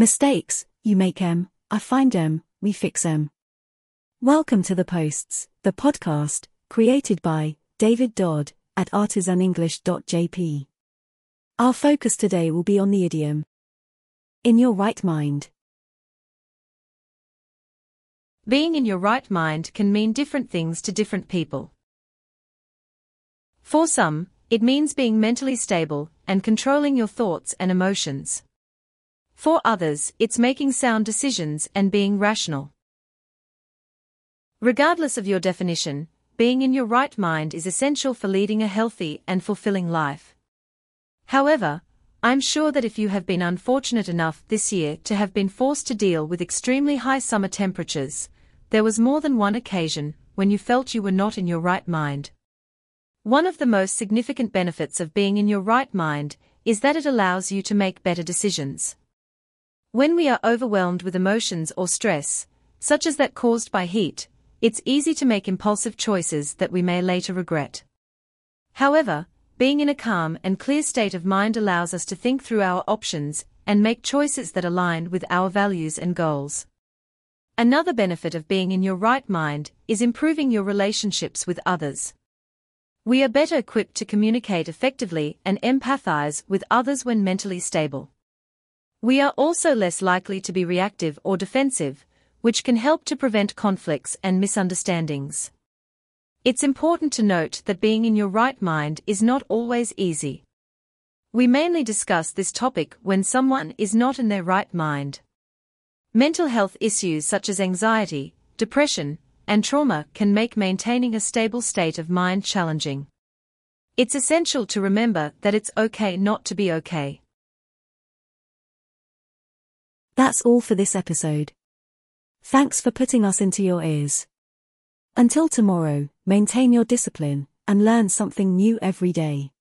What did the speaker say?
Mistakes, you make em, I find em, we fix em. Welcome to The Posts, the podcast, created by David Dodd at artisanenglish.jp. Our focus today will be on the idiom in your right mind. Being in your right mind can mean different things to different people. For some, it means being mentally stable and controlling your thoughts and emotions. For others, it's making sound decisions and being rational. Regardless of your definition, being in your right mind is essential for leading a healthy and fulfilling life. However, I'm sure that if you have been unfortunate enough this year to have been forced to deal with extremely high summer temperatures, there was more than one occasion when you felt you were not in your right mind. One of the most significant benefits of being in your right mind is that it allows you to make better decisions. When we are overwhelmed with emotions or stress, such as that caused by heat, it's easy to make impulsive choices that we may later regret. However, being in a calm and clear state of mind allows us to think through our options and make choices that align with our values and goals. Another benefit of being in your right mind is improving your relationships with others. We are better equipped to communicate effectively and empathize with others when mentally stable. We are also less likely to be reactive or defensive, which can help to prevent conflicts and misunderstandings. It's important to note that being in your right mind is not always easy. We mainly discuss this topic when someone is not in their right mind. Mental health issues such as anxiety, depression, and trauma can make maintaining a stable state of mind challenging. It's essential to remember that it's okay not to be okay. That's all for this episode. Thanks for putting us into your ears. Until tomorrow, maintain your discipline and learn something new every day.